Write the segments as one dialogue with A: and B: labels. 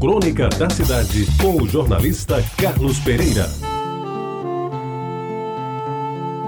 A: Crônica da Cidade, com o jornalista Carlos Pereira.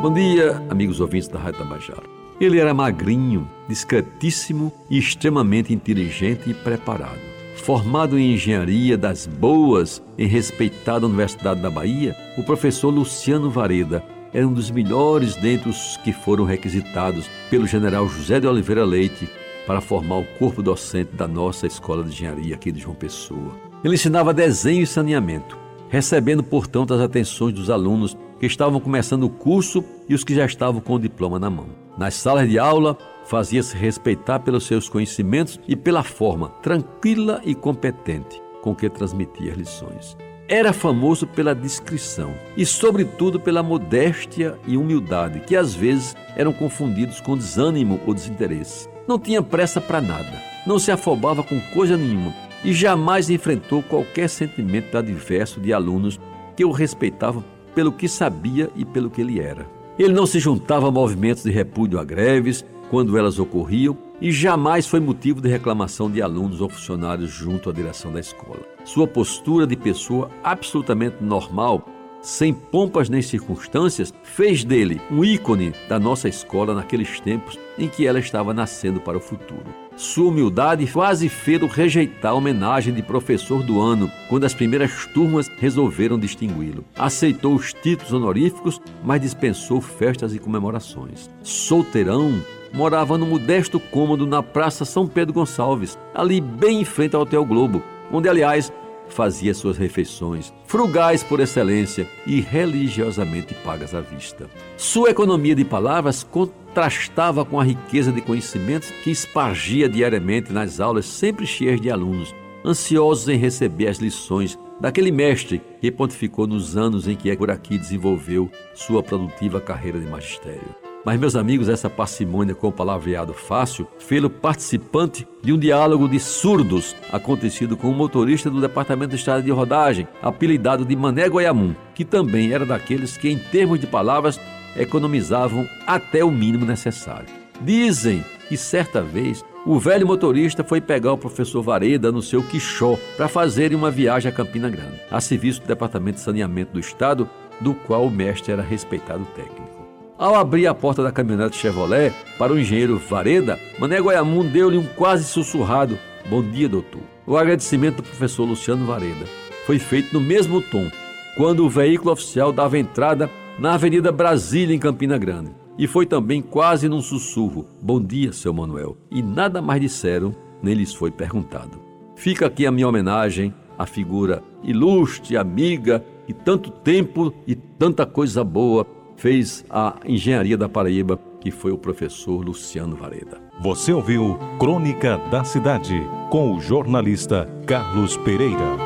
B: Bom dia, amigos ouvintes da Rádio Tabajara. Ele era magrinho, discretíssimo e extremamente inteligente e preparado. Formado em engenharia das boas em respeitada Universidade da Bahia, o professor Luciano Vareda era um dos melhores dentre os que foram requisitados pelo general José de Oliveira Leite para formar o corpo docente da nossa escola de engenharia aqui de João Pessoa. Ele ensinava desenho e saneamento, recebendo, portanto, as atenções dos alunos que estavam começando o curso e os que já estavam com o diploma na mão. Nas salas de aula, fazia-se respeitar pelos seus conhecimentos e pela forma tranquila e competente com que transmitia as lições. Era famoso pela discrição e, sobretudo, pela modéstia e humildade, que às vezes eram confundidos com desânimo ou desinteresse. Não tinha pressa para nada, não se afobava com coisa nenhuma e jamais enfrentou qualquer sentimento adverso de alunos que o respeitavam pelo que sabia e pelo que ele era. Ele não se juntava a movimentos de repúdio a greves quando elas ocorriam e jamais foi motivo de reclamação de alunos ou funcionários junto à direção da escola. Sua postura de pessoa absolutamente normal, sem pompas nem circunstâncias, fez dele um ícone da nossa escola naqueles tempos em que ela estava nascendo para o futuro. Sua humildade quase fez rejeitar a homenagem de professor do ano quando as primeiras turmas resolveram distingui-lo. Aceitou os títulos honoríficos, mas dispensou festas e comemorações. Solteirão, morava no modesto cômodo na Praça São Pedro Gonçalves, ali bem em frente ao Hotel Globo, onde, aliás, fazia suas refeições, frugais por excelência e religiosamente pagas à vista. Sua economia de palavras contrastava com a riqueza de conhecimentos que espargia diariamente nas aulas sempre cheias de alunos, ansiosos em receber as lições daquele mestre que pontificou nos anos em que por aqui desenvolveu sua produtiva carreira de magistério. Mas, meus amigos, essa parcimônia com o palavreado fácil fez-o participante de um diálogo de surdos acontecido com um motorista do Departamento de Estrada de Rodagem, apelidado de Mané Goiamum, que também era daqueles que, em termos de palavras, economizavam até o mínimo necessário. Dizem que certa vez o velho motorista foi pegar o professor Vareda no seu Quixó para fazerem uma viagem a Campina Grande, a serviço do Departamento de Saneamento do Estado, do qual o mestre era respeitado técnico. Ao abrir a porta da caminhonete Chevrolet para o engenheiro Vareda, Mané Goiamum deu-lhe um quase sussurrado Bom dia, doutor. O agradecimento do professor Luciano Vareda foi feito no mesmo tom, quando o veículo oficial dava entrada na Avenida Brasília, em Campina Grande. E foi também quase num sussurro: Bom dia, seu Manuel. E nada mais disseram, nem lhes foi perguntado. Fica aqui a minha homenagem à figura ilustre, amiga, e tanto tempo e tanta coisa boa fez a engenharia da Paraíba, que foi o professor Luciano Vareda.
A: Você ouviu Crônica da Cidade com o jornalista Carlos Pereira.